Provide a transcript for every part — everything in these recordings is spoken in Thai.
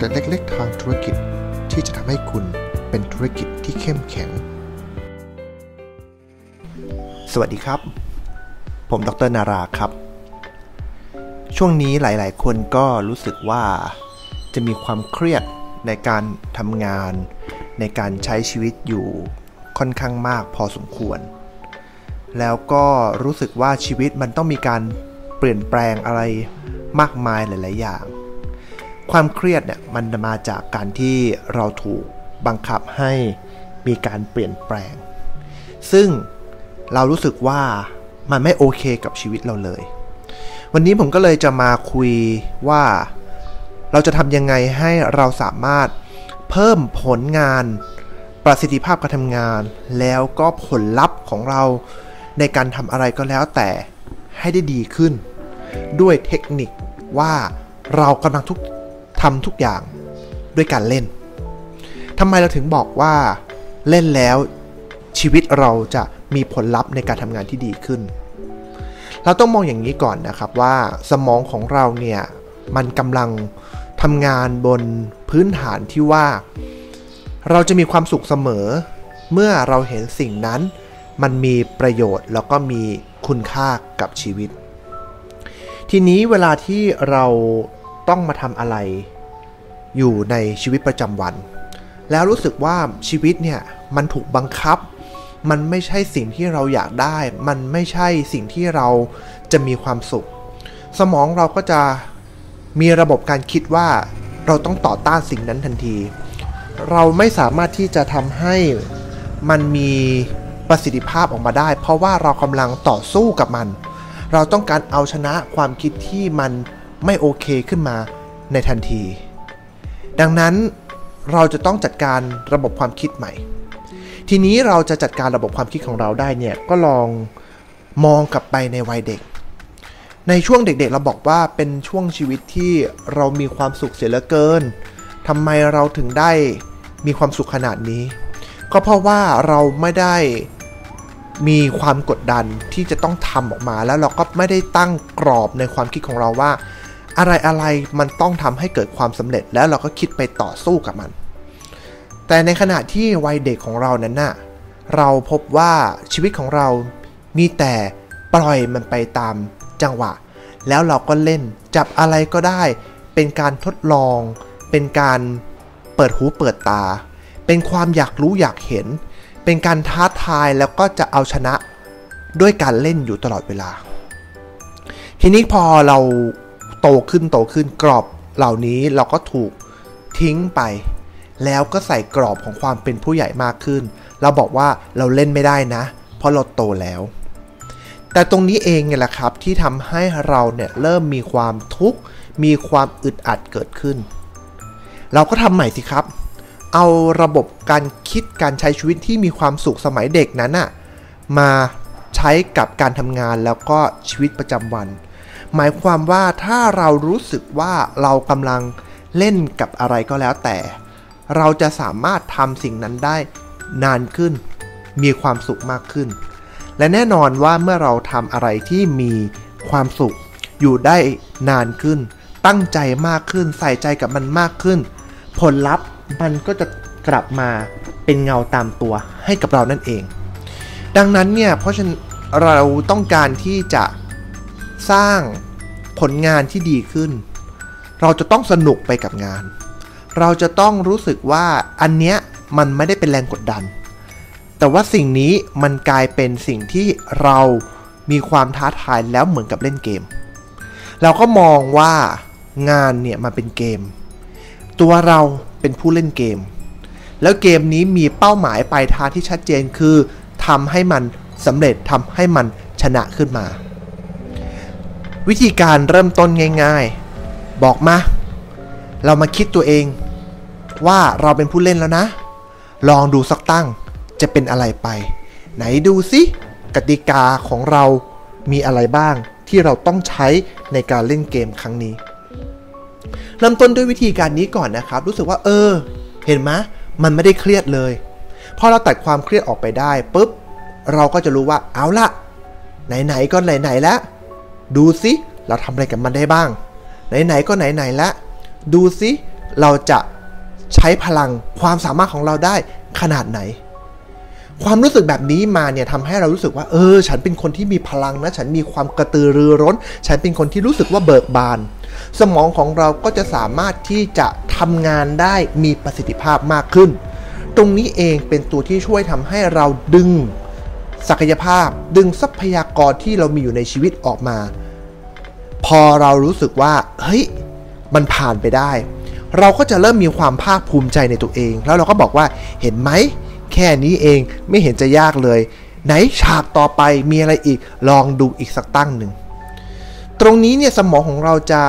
เกร็ดเล็กๆทางธุรกิจที่จะทำให้คุณเป็นธุรกิจที่เข้มแข็ง สวัสดีครับ ผมดรนาราครับ ช่วงนี้หลายๆ คนก็รู้สึกว่าจะมีความเครียดในการทำงาน ในการใช้ชีวิตอยู่ค่อนข้างมากพอสมควร แล้วก็รู้สึกว่าชีวิตมันต้องมีการเปลี่ยนแปลงอะไรมากมายหลาย ๆ อย่าง ความเครียดเนี่ยมันมาจากการที่เราถูกบังคับให้มีการเปลี่ยนแปลง ซึ่งเรารู้สึกว่ามันไม่โอเคกับชีวิตเราเลย วันนี้ผมก็เลยจะมาคุยว่าเราจะทำยังไงให้เราสามารถเพิ่มผลงานประสิทธิภาพการทำงาน แล้วก็ผลลัพธ์ของเราในการทำอะไรก็แล้วแต่ให้ได้ดีขึ้น ด้วยเทคนิคว่าเรากำลังทุก ทำทุกอย่างด้วยการเล่นทำไมเราถึงบอกว่าเล่นแล้วชีวิตเราจะมีผลลัพธ์ในการทำงานที่ดีขึ้น เราต้องมองอย่างนี้ก่อนนะครับว่าสมองของเราเนี่ยมันกำลังทำงานบนพื้นฐานที่ว่า เราจะมีความสุขเสมอ เมื่อเราเห็นสิ่งนั้น มันมีประโยชน์แล้วก็มีคุณค่ากับชีวิต ทีนี้เวลาที่เรา ต้องมาทำอะไร อยู่ในชีวิตประจำวัน แล้วรู้สึกว่าชีวิตเนี่ยมันถูกบังคับ มันไม่ใช่สิ่งที่เราอยากได้ มันไม่ใช่สิ่งที่เราจะมีความสุข สมองเราก็จะมีระบบการคิดว่าเราต้องต่อต้านสิ่งนั้นทันที เราไม่สามารถที่จะทำให้มันมีประสิทธิภาพออกมาได้ เพราะว่าเรากำลังต่อสู้กับมัน เราต้องการเอาชนะความคิดที่มัน ไม่โอเคขึ้นมาในทันที ดังนั้นเราจะต้องจัดการระบบความคิดใหม่ ทีนี้เราจะจัดการระบบความคิดของเราได้เนี่ยก็ลองมองกลับไปในวัยเด็ก ในช่วงเด็กๆเราบอกว่าเป็นช่วงชีวิตที่เรามีความสุขเสียเหลือเกินทำไมเราถึงได้มีความสุขขนาดนี้ ก็เพราะว่าเราไม่ได้มีความกดดันที่จะต้องทำออกมา แล้วเราก็ไม่ได้ตั้งกรอบในความคิดของเราว่า อะไรอะไรมันต้องทำให้เกิดความสำเร็จแล้วเราก็คิดไปต่อสู้กับมัน แต่ในขณะที่วัยเด็กของเรานั้นน่ะเราพบว่าชีวิตของเรามีแต่ปล่อยมันไปตามจังหวะ แล้วเราก็เล่นจับอะไรก็ได้ เป็นการทดลอง เป็นการเปิดหูเปิดตา เป็นความอยากรู้อยากเห็น เป็นการท้าทายแล้วก็จะเอาชนะด้วยการเล่นอยู่ตลอดเวลา ทีนี้พอเรา โตขึ้นโตขึ้นกรอบเหล่านี้เราก็ถูกทิ้งไป แล้วก็ใส่กรอบของความเป็นผู้ใหญ่มากขึ้น เราบอกว่าเราเล่นไม่ได้นะ เพราะเราโตแล้ว แต่ตรงนี้เองเนี่ยแหละครับที่ทำให้เราเนี่ยเริ่มมีความทุกข์มีความอึดอัดเกิดขึ้น เราก็ทำใหม่สิครับ เอาระบบการคิดการใช้ชีวิตที่มีความสุขสมัยเด็กนั้นอะมาใช้กับการทำงานแล้วก็ชีวิตประจำวัน หมายความว่าถ้าเรารู้สึกว่าเรากำลังเล่นกับอะไรก็แล้วแต่ เราจะสามารถทำสิ่งนั้นได้นานขึ้น มีความสุขมากขึ้น และแน่นอนว่าเมื่อเราทำอะไรที่มีความสุข อยู่ได้นานขึ้น ตั้งใจมากขึ้น ใส่ใจกับมันมากขึ้น ผลลัพธ์มันก็จะกลับมาเป็นเงาตามตัวให้กับเรานั่นเอง ดังนั้นเนี่ยเพราะฉะนั้นเราต้องการที่จะ สร้างผลงานที่ดีขึ้น เราจะต้องสนุกไปกับงาน เราจะต้องรู้สึกว่าอันเนี้ยมันไม่ได้เป็นแรงกดดัน แต่ว่าสิ่งนี้มันกลายเป็นสิ่งที่เรามีความท้าทายแล้วเหมือนกับเล่นเกม เราก็มองว่างานเนี่ยมันเป็นเกม ตัวเราเป็นผู้เล่นเกม แล้วเกมนี้มีเป้าหมายปลายทางที่ชัดเจนคือทำให้มันสำเร็จทำให้มันชนะขึ้นมา วิธีการเริ่มต้นง่ายๆ บอกมา เรามาคิดตัวเอง ว่าเราเป็นผู้เล่นแล้วนะ ลองดูสักตั้งจะเป็นอะไรไป ไหนดูสิกติกาของเรามีอะไรบ้างที่เราต้องใช้ในการเล่นเกมครั้งนี้เริ่มต้นด้วยวิธีการนี้ก่อนนะครับ รู้สึกว่าเออ เห็นไหมมันไม่ได้เครียดเลยพอเราตัดความเครียดออกไปได้ปุ๊บเราก็จะรู้ว่าเอาละไหนๆก็ไหนๆแล้ว ดูสิเราทำอะไรกับมันได้บ้าง ไหนๆก็ไหนๆแล้วดูสิเราจะใช้พลังความสามารถของเราได้ขนาดไหน ความรู้สึกแบบนี้มาเนี่ยทำให้เรารู้สึกว่า เออ ฉันเป็นคนที่มีพลังนะ ฉันมีความกระตือรือร้น ฉันเป็นคนที่รู้สึกว่าเบิกบาน สมองของเราก็จะสามารถที่จะทำงานได้มีประสิทธิภาพมากขึ้น ตรงนี้เองเป็นตัวที่ช่วยทำให้เราดึง ศักยภาพดึงทรัพยากรที่เรามีอยู่ในชีวิตออกมา พอเรารู้สึกว่า เฮ้ย มันผ่านไปได้ เราก็จะเริ่มมีความภาคภูมิใจในตัวเอง แล้วเราก็บอกว่าเห็นไหม แค่นี้เองไม่เห็นจะยากเลย ไหนฉากต่อไปมีอะไรอีกลองดูอีกสักตั้งหนึ่ง ตรงนี้เนี่ยสมองของเราจะ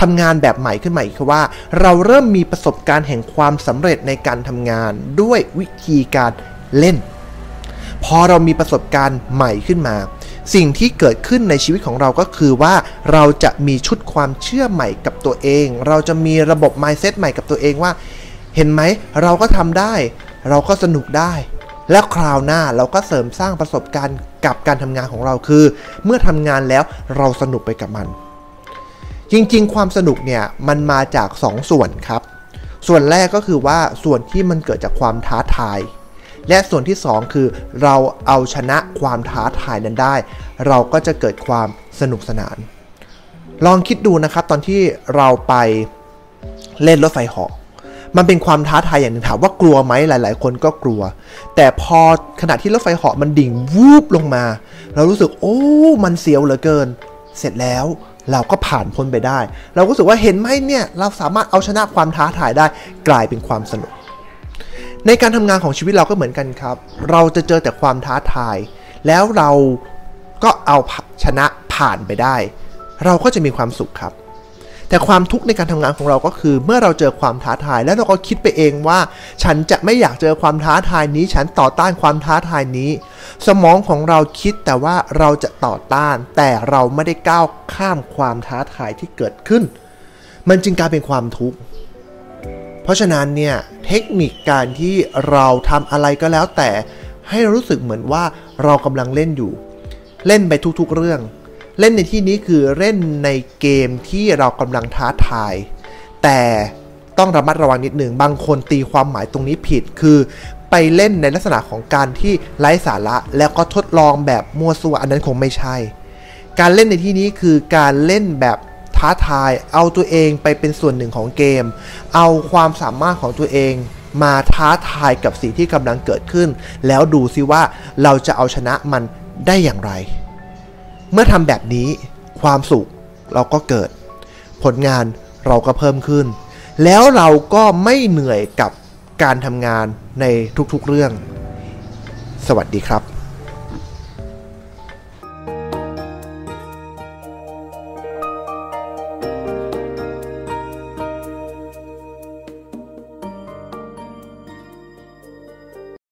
ทำงานแบบใหม่ขึ้นมาอีกคือว่า เราเริ่มมีประสบการณ์แห่งความสำเร็จในการทำงานด้วยวิธีการเล่น พอเรามีประสบการณ์ใหม่ขึ้นมา สิ่งที่เกิดขึ้นในชีวิตของเราก็คือว่าเราจะมีชุดความเชื่อใหม่กับตัวเอง เราจะมีระบบ mindset ใหม่กับตัวเองว่า เห็นไหมเราก็ทำได้ เราก็สนุกได้ และคราวหน้าเราก็เสริมสร้างประสบการณ์กับการทำงานของเราคือ เมื่อทำงานแล้วเราสนุกไปกับมัน จริงๆ ความสนุกเนี่ยมันมาจาก 2สส่วนครับ ส่วนแรกก็คือว่าส่วนที่มันเกิดจากความท้าทาย และส่วนที่ 2 คือเราเอาชนะความท้าทายนั้นได้ เราก็จะเกิดความสนุกสนาน ลองคิดดูนะครับตอนที่เราไปเล่นรถไฟเหาะมันเป็นความท้าทายอย่างหนึ่งถามว่ากลัวไหมหลาย ๆ คนก็กลัว แต่พอขณะที่รถไฟเหาะมันดิ่งวูบลงมา เรารู้สึกโอ้มันเสียวเหลือเกิน เสร็จแล้วเราก็ผ่านพ้นไปได้ เราก็รู้สึกว่าเห็นไหมเนี่ย เราสามารถเอาชนะความท้าทายได้กลายเป็นความสนุก ในการทำงานของชีวิตเราก็เหมือนกันครับ เราจะเจอแต่ความท้าทาย แล้วเราก็เอาชนะผ่านไปได้ เราก็จะมีความสุขครับ แต่ความทุกข์ในการทำงานของเราก็คือ เมื่อเราเจอความท้าทาย แล้วเราก็คิดไปเองว่า ฉันจะไม่อยากเจอความท้าทายนี้ ฉันต่อต้านความท้าทายนี้ สมองของเราคิดแต่ว่าเราจะต่อต้าน แต่เราไม่ได้ก้าวข้ามความท้าทายที่เกิดขึ้น มันจึงกลายเป็นความทุกข์ เพราะฉะนั้นเนี่ยเทคนิคการที่เราทำอะไรก็แล้วแต่ให้รู้สึกเหมือนว่าเรากำลังเล่นอยู่ เล่นไปทุกๆเรื่อง เล่นในที่นี้คือเล่นในเกมที่เรากำลังท้าทาย แต่ต้องระมัดระวังนิดหนึ่งบางคนตีความหมายตรงนี้ผิดคือไปเล่นในลักษณะของการที่ไร้สาระแล้วก็ทดลองแบบมั่วซั่วอันนั้นคงไม่ใช่ การเล่นในที่นี้คือการเล่นแบบ ท้าทาย เอาตัวเองไปเป็นส่วนหนึ่งของเกม เอาความสามารถของตัวเอง มาท้าทายกับสิ่งที่กำลังเกิดขึ้น แล้วดูซิว่าเราจะเอาชนะมันได้อย่างไร เมื่อทำแบบนี้ ความสุขเราก็เกิด ผลงานเราก็เพิ่มขึ้น แล้วเราก็ไม่เหนื่อยกับการทำงานในทุกๆเรื่อง สวัสดีครับ